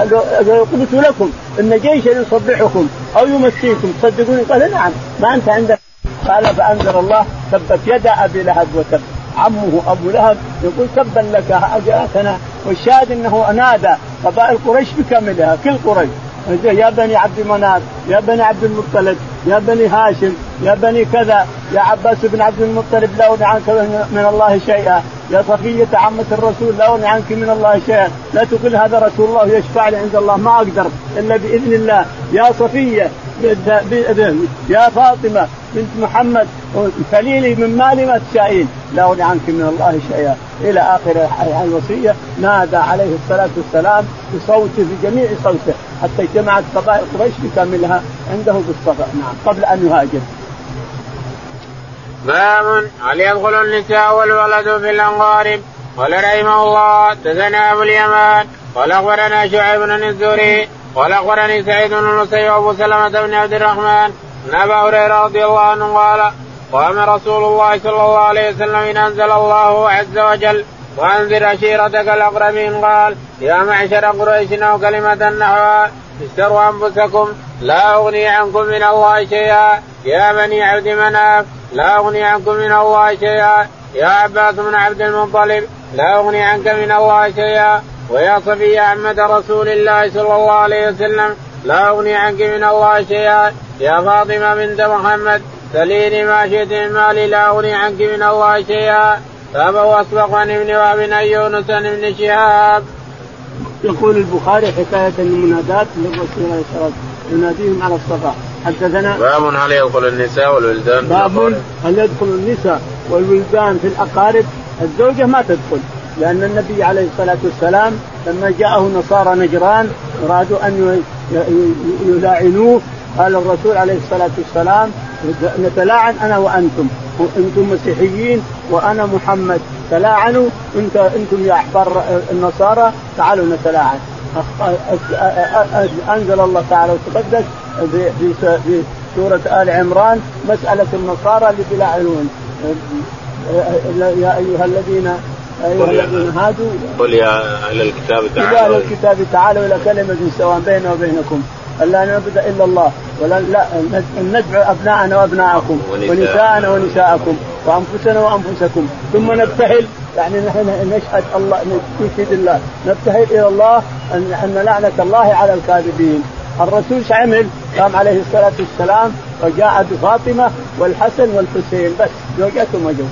Speaker 2: قلت لكم إن جيشا يصبحكم أو يمسيكم تصدقوني قال نعم ما أنت عندك. قال فأنزل الله تبت يد أبي لهب وتب. عمه أبو لهب يقول تبا لك جاءتنا والشاهد إنه نادى قبائل قريش بكاملها كل قريش. يا بني عبد مناف يا بني عبد المطلب يا بني هاشم يا بني كذا يا عباس بن عبد المطلب لا أغني عنك من الله شيئا. يا صفية عمة الرسول لا أغني عنك من الله شيئا. لا تقول هذا رسول الله يشفع لي عند الله. ما أقدر إلا بإذن الله. يا صفية يا فاطمة بنت محمد خليلي من مالي ما تشائين. لا أغني عنك من الله شيئا. إلى آخر الوصية نادى عليه الصلاة والسلام بصوته بجميع صوته حتى اجتمعت قبائل قريش بكاملها عنده بالصفا. نعم قبل أن يهاجر.
Speaker 1: باب هل يدخل النساء والولد في الانقارب قال رحمه الله تزنى أبو اليمان قال أخبرنا شعيب بن الزهري قال أخبرني سعيد بن المسيب وأبو سلمة بن عبد الرحمن ان ابا هريرة رضي الله عنه قال قام رسول الله صلى الله عليه وسلم إن أنزل الله عز وجل وانذر عشيرتك الاقربين قال يا معشر قريش أو كلمة نحوها اشتروا أنفسكم لا أغني عنكم من الله شيئا. يا بني عبد مناف لا أغني عنكم من الله شيئا. يا عباس بن عبد المطلب لا أغني عنك من الله شيئا. ويا صفي أحمد رسول الله صلى الله عليه وسلم لا أغني عنك من الله شيئا. يا فاطمة بنت محمد سليني ما شئت من مالي لا أغني عنك من الله شيئا. باب واسبق عن ابن وهب عن يونس عن ابن شهاب.
Speaker 2: يقول البخاري حكاية المنادات للرسول عليه الصلاة يناديهم على الصفا. حدثنا
Speaker 1: باب هل يدخل النساء والولدان
Speaker 2: باب هل يدخل النساء والولدان في الأقارب؟ الزوجة ما تدخل لأن النبي عليه الصلاة والسلام لما جاءه نصارى نجران أرادوا أن يلاعنوه. قال الرسول عليه الصلاة والسلام نتلاعن أنا وأنتم. أنتم مسيحيين وأنا محمد. تلاعنوا. انت أنتم يا احبار النصارى تعالوا نتلاعن. انزل الله تعالى وتقدس في في سورة آل عمران مسألة النصارى اللي يلاعنون يا أيها الذين أيها الذين هادوا.
Speaker 1: قل يا أهل الكتاب
Speaker 2: تعالوا يا أهل الكتاب تعالوا إلى كلمة سواء بيننا وبينكم. الا نعبد إلا الله ولا لا ندعو أبناءنا وأبناءكم ونساءنا ونساءكم وأنفسنا وأنفسكم. ثم نبتهل يعني نحن نشهد الله نشهد الله. نبتهل إلى الله أن ان لعنة الله على الكاذبين. الرسول إيش عمل؟ قام عليه الصلاة والسلام وجاء بفاطمه والحسن والحسين بس زوجتهم وجوه.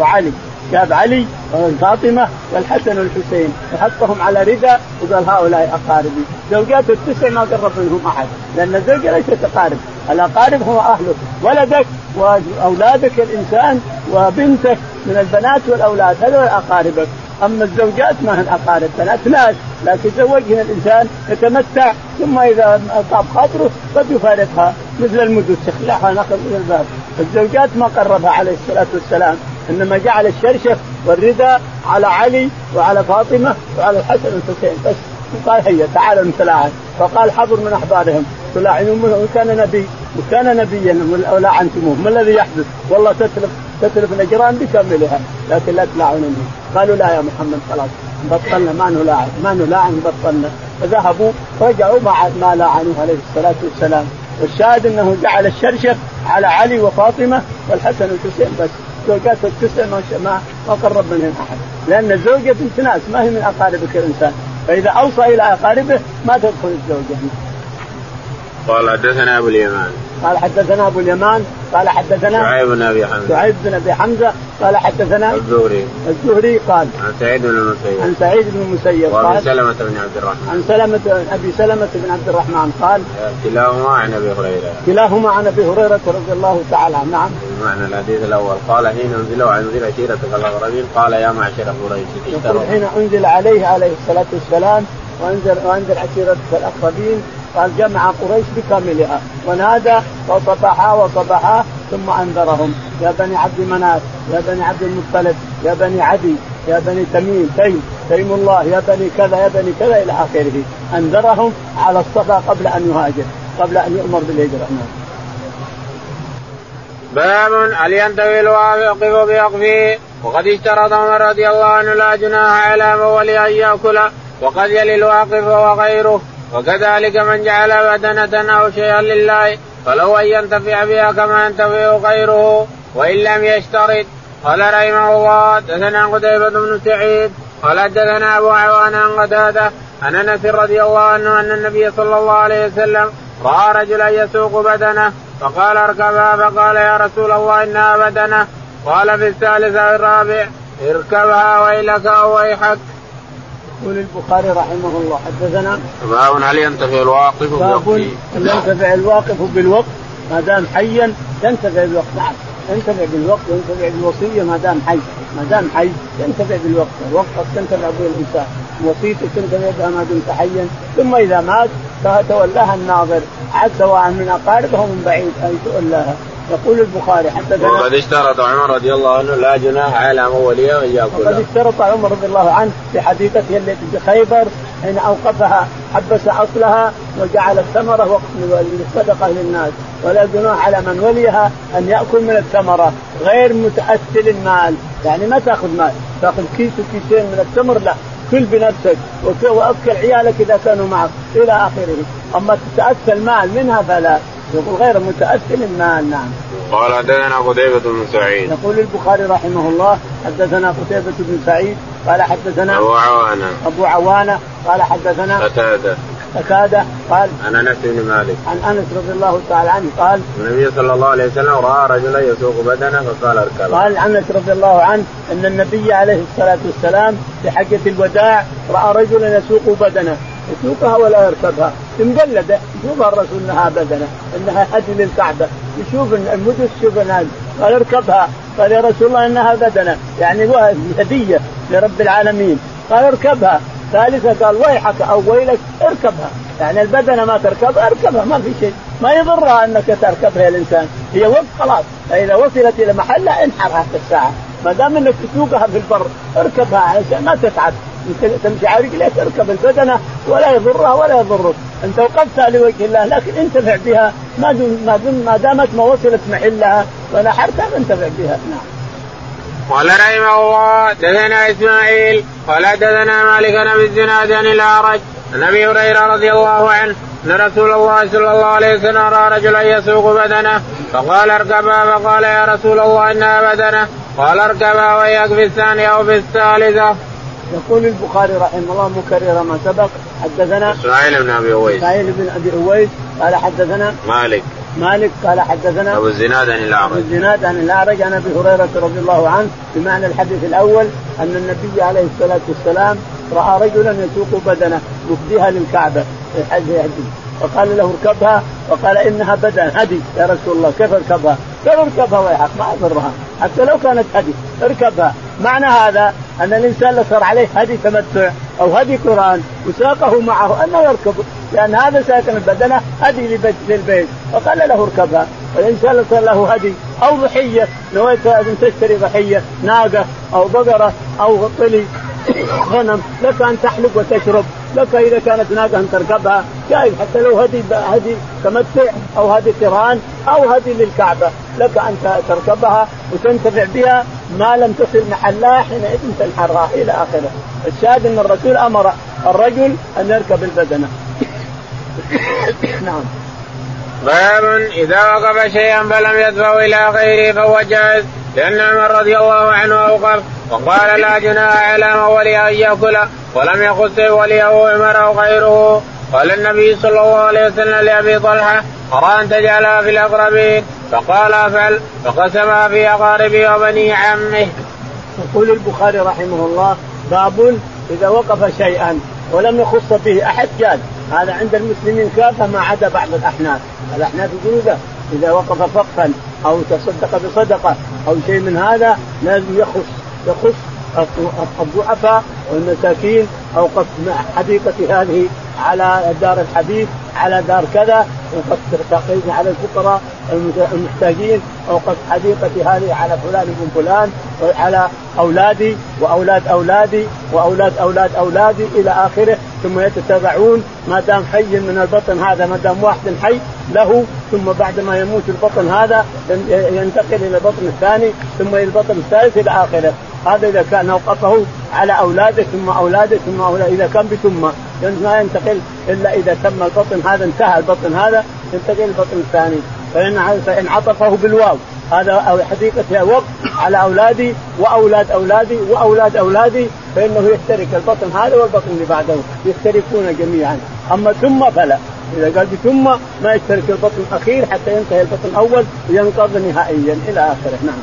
Speaker 2: وعلي. جاب علي وفاطمة والحسن والحسين وحطهم على رداء وقال هؤلاء أقاربي. زوجات التسع ما قرب منهم أحد لأن الزوجة ليست أقارب الأقارب هم أهلك ولدك وأولادك الإنسان وبنتك من البنات والأولاد هذول أقاربك. أما الزوجات ما هن أقارب بنات ناس لكن زوجهن الإنسان يتمتع ثم إذا طاب خاطره قد يفارقها مثل المدن تخلعها نخل من الباب. الزوجات ما قربها عليه الصلاة والسلام. إنما جعل الشرشف والرداء على علي وعلى فاطمة وعلى الحسن والحسين. بس قال هيا تعالوا نتلاعن فقال حضر من أحبارهم. تلاعنون وكان نبي وكان نبيا ولاعنتموه ما الذي يحدث؟ والله تتلف تتلف نجران بكاملها. لكن لا تلاعنوني قالوا لا يا محمد خلاص. بطلنا. ما نلاعن ما نلاعن بطلنا. فذهبوا رجعوا مع ما لاعنوه عليه الصلاة والسلام. والشاهد إنه جعل الشرشف على علي وفاطمة والحسن والحسين بس. زوجات التسع ما ما قرب منهن أحد. لأن الزوجه بنت ناس ما هي من أقاربك الإنسان. فإذا أوصى إلى أقاربه ما تدخل الزوجة.
Speaker 1: قال حدثنا أبو اليمان.
Speaker 2: قال حدثنا أبو اليمان قال حدثنا
Speaker 1: شعيب بن أبي حمزة.
Speaker 2: شعيب بن أبي حمزة قال حدثنا
Speaker 1: الزهري.
Speaker 2: الزهري قال
Speaker 1: عن سعيد بن المسيب.
Speaker 2: عن سعيد بن المسيب قال
Speaker 1: سلمة بن عبد الرحمن.
Speaker 2: عن سلمة أبي سلمة بن عبد الرحمن قال
Speaker 1: كلاهما عن أبي هريرة.
Speaker 2: كلاهما عن أبي هريرة رضي الله تعالى عنه. نعم.
Speaker 1: بمعنى الحديث الأول قال حين أنزل وانزل عشيرتك الاغربين قال يا معشر قريش
Speaker 2: حين أنزل عليه عليه الصلاة والسلام وانزل وأنزل عشيرتك الأقربين قال جمع قريش بكاملها ونادى وصبحا وصبحا ثم أنذرهم. يا بني عبد مناف يا بني عبد المطلب يا بني عدي يا بني تميم تيم تيم الله يا بني كذا يا بني كذا إلى آخره. أنذرهم على الصفا قبل أن يهاجر قبل أن يؤمر بالهجرة. نعم.
Speaker 1: باب هل ينتهي الواقف بوقفه؟ وقد اشترط عمر رضي الله عنه لا جناح على مول أن يأكل وقد يلي الواقف وغيره. وكذلك من جعل بدنة أو شيئا لله فلو أن ينتفع بها كما ينتفع غيره وإن لم يشترط قال رحمه الله حدثنا قتيبة بن سعيد قال حدثنا أبو عوان عن قتادة عن أنس رضي الله عنه أن النبي صلى الله عليه وسلم رأى رجلا يسوق بدنه فقال اركبها فقال يا رسول الله انها بدنه. قال في الثالث أو الرابع. اركبها ويلك أو ويحك.
Speaker 2: يقول البخاري رحمه الله حدثنا
Speaker 1: باب هل ينتفع الواقف
Speaker 2: باب
Speaker 1: بوقفه؟
Speaker 2: هل ينتفع الواقف بالوقت ما دام حيا؟ ينتفع بالوقت نعم. ينتفع بالوقت ينتفع بالوصية ما دام حي. ما دام حي ينتفع بالوقت. الوقت قد تنتفع به الإنسان. وصيتك تنتفع بها ما دمت حيا. ثم إذا مات فتولاها الناظر. عاد سواء من أقاربه أو من بعيد أن تؤلاها. يقول البخاري حدثنا
Speaker 1: وقد اشترط عمر رضي الله عنه لا جناح على موليه ان
Speaker 2: وقد
Speaker 1: ياكلها.
Speaker 2: اشترط عمر رضي الله عنه في حديقته التي بخيبر حين أوقفها حبس أصلها وجعل الثمرة وقت للصدقه للناس. ولا جناح على من وليها أن يأكل من الثمرة غير متأثل المال. يعني ما تأخذ مال تأخذ كيس وكيسين من التمر لا. كل بنفسك واكل عيالك إذا كانوا معك إلى آخره. أما تتأثل مال منها فلا. يقول غير متاثل المال نعم.
Speaker 1: قال حدثنا قتيبة بن سعيد.
Speaker 2: يقول البخاري رحمه الله حدثنا قتيبة بن سعيد قال حدثنا
Speaker 1: أبو عوانة.
Speaker 2: أبو عوانة قال حدثنا
Speaker 1: قتادة.
Speaker 2: قتادة قال
Speaker 1: عن أنس بن مالك.
Speaker 2: عن أنس رضي الله تعالى عنه قال
Speaker 1: النبي صلى الله عليه وسلم رأى رجلا يسوق بدنه فقال اركبها.
Speaker 2: قال أنس رضي الله عنه أن النبي عليه الصلاة والسلام في حجة الوداع رأى رجلا يسوق بدنه يسوقها ولا يركبها. مقلده يشوفها الرسول إنها بدنة إنها هدي للكعبه يشوف المدس يشوف الهدي قال اركبها. قال يا رسول الله إنها بدنة. يعني هديه لرب العالمين. قال اركبها. ثالثة قال ويحك أو ويلك اركبها. يعني البدنة ما تركبها اركبها ما في شيء. ما يضرها إنك تركبها يا الإنسان. هي وقت خلاص. فإذا وصلت إلى محلها انحرها في الساعة. ما دام انك تسوقها في البر اركبها علشان ما تتعب. تمشي على رجليك اركب البدنة ولا يضرها ولا يضرك. انت وقفتها لوجه الله لكن انتفع بها. ما ما, ما دامت ما وصلت محلها ونحرتها فانتفع بها. نعم.
Speaker 1: قال رحمه الله دثنا إسماعيل قال دثنا مالك أبي الزناد عن الأعرج عن أبي هريرة رضي الله عنه أن رسول الله صلى الله عليه وسلم رأى رجلا يسوق بدنه فقال اركبها فقال يا رسول الله انها بدنه. قال اركبها واياك في الثانية أو في الثالثة.
Speaker 2: يقول البخاري رحمه الله مكرر ما سبق. حدثنا
Speaker 1: إسماعيل بن أبي أويس.
Speaker 2: إسماعيل بن أبي أويس. قال حدثنا
Speaker 1: مالك.
Speaker 2: مالك قال حدثنا
Speaker 1: أبو الزناد عن
Speaker 2: أبو
Speaker 1: الاعرج
Speaker 2: الزناد عن الأعرج. عن أبي هريرة رضي الله عنه. بمعنى الحديث الأول أن النبي عليه الصلاة والسلام رأى رجلا يسوق بدنه يفديها للكعبة. فقال له اركبها وقال إنها بدن هدي يا رسول الله كيف اركبها؟ قال اركبها ويحك ما اضرها حتى لو كانت هدي اركبها. معنى هذا أن الإنسان لو صار عليه هدي تمتع أو هدي قرآن وساقه معه أنه يركب لأن هذا ساكن البدنه هدي لبيت للبيت. فقال له اركبها. والانسان لو صار له هدي أو ضحية نويت إن تشتري ضحية ناقة أو بقرة أو طلي غنم لك ان تحلب وتشرب لك إذا كانت ناقه أن تركبها جائز حتى لو هدي هدي تمتع أو هدي قرآن أو هدي للكعبة لك أن تركبها وتنتفع بها ما لم تصل محلها حينئذ تنحرها إلى آخره. الشاهد أن الرسول أمر الرجل أن يركب البدنة. نعم.
Speaker 1: باب إذا وقف شيئا فلم يدفعه إلى غيره فهو جائز. لأن عمر رضي الله عنه اوقف وقال لا جناح على من ولي أن يأكل ولم يخص وليه عمر أو غيره. قال النبي صلى الله عليه وسلم لأبي طلحة أرى أن تجعلها في الأقربين؟ فقال أفعل. فقسمها في أقاربه وبني عمه.
Speaker 2: يقول البخاري رحمه الله باب إذا وقف شيئا ولم يخص به أحد جاز هذا عند المسلمين كافة ما عدا بعض الأحناف. الأحناف يقولون إذا وقف فقا أو تصدق بصدقة أو شيء من هذا لازم يخص يخص الضعفاء والمساكين أو قصد حديقة هذه على دار الحديث على دار كذا وقد على الفقراء المحتاجين أو حديقتي هذه على فلان بن فلان وعلى أولادي وأولاد أولادي وأولاد أولاد أولادي إلى آخره ثم يتتابعون ما دام حي من البطن هذا ما دام واحد حي له ثم بعد ما يموت البطن هذا ينتقل إلى البطن الثاني ثم إلى البطن الثالث إلى آخره. هذا إذا كان أوقفه على أولاده ثم أولاده ثم أولاده. إذا كان بثم ما ينتقل إلا إذا تم البطن هذا انتهى البطن هذا ينتقل البطن الثاني. فإن فإن عطفه بالواو. هذا حديقة وقف على أولادي وأولاد أولادي وأولاد أولادي فإنه يشترك البطن هذا والبطن اللي بعده. يشتركون جميعا. أما ثم فلا. إذا قال بثم ما يشترك البطن الأخير حتى ينتهي البطن الأول وينقض نهائيا إلى آخره. نعم.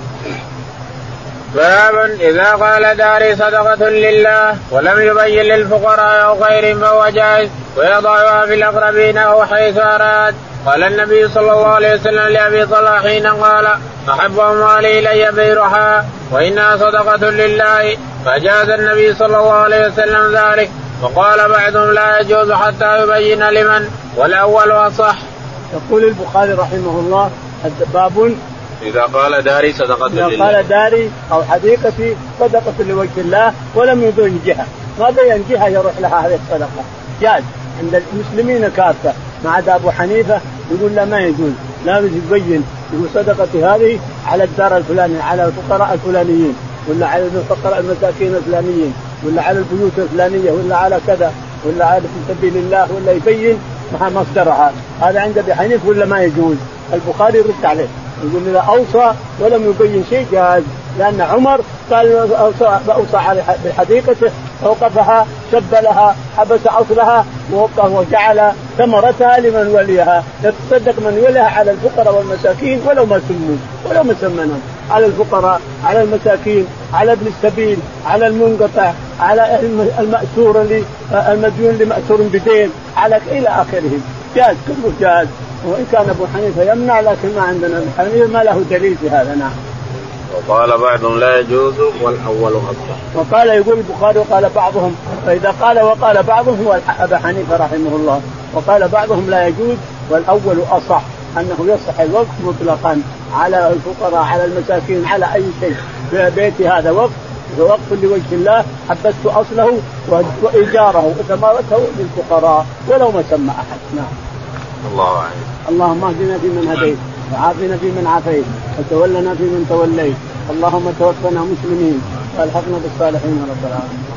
Speaker 1: باب إذا قال داري صدقة لله ولم يبين للفقراء أو غيرهم فهو جائز ويضعها في الأقربين أو حيث أراد. قال النبي صلى الله عليه وسلم لأبي طلحة حين قال أحب أموالي إلي بيرها وإنها صدقة لله. فجاز النبي صلى الله عليه وسلم ذلك. وقال بعضهم لا يجوز حتى يبين لمن والأول اصح.
Speaker 2: يقول البخاري رحمه الله باب
Speaker 1: إذا قال داري صدقة إذا
Speaker 2: لله. قال داري أو حديقتي صدقة لوجه الله ولم يبين جهة. ما بين جهة يروح لها هذه الصدقة؟ جاز. عند المسلمين كافة. ما عدا أبو حنيفة يقول لا ما يجوز. لازم يبين يقول صدقتي هذه على الدار الفلانية على الفقراء الفلانيين ولا على الفقراء المساكين الفلانيين. ولا على البيوت الفلانية ولا على كذا ولا على في سبيل الله ولا يبين مصدرها هذا عند أبي حنيفة ولا ما يجوز؟ البخاري يرد عليه. يقول إذا أوصى ولم يبين شيء جاز لأن عمر قال اوصى أوصى بحديقته اوقفها شب لها حبس عصرها وجعل ثمرتها لمن وليها. يتصدق من وليها على الفقراء والمساكين ولو ما سموا ولو ما سمنهم على الفقراء على المساكين على ابن السبيل على المنقطع على المأسور اللي المديون لمأسور بدين على إلى اخره جاز كله جاز وإن كان أبو حنيفة يمنع لكن ما عندنا ابو حنيفة ما له دليل في هذا نعم.
Speaker 1: وقال بعضهم لا يجوز والأول اصح.
Speaker 2: وقال يقول البخاري وقال بعضهم فإذا قال وقال بعضهم هو أبا حنيفة رحمه الله وقال بعضهم لا يجوز والأول أصح أنه يصح الوقف مطلقا على الفقراء على المساكين على أي شيء في بيتي هذا وقف وقف لوجه الله حبست أصله وإيجاره وثمرته للفقراء ولو ما سمى أحد نعم.
Speaker 1: الله أعلم.
Speaker 2: اللهم اهدنا فيمن هديت وعافنا فيمن عافيت وتولنا فيمن توليت اللهم توفنا مسلمين وألحقنا بالصالحين رب العالمين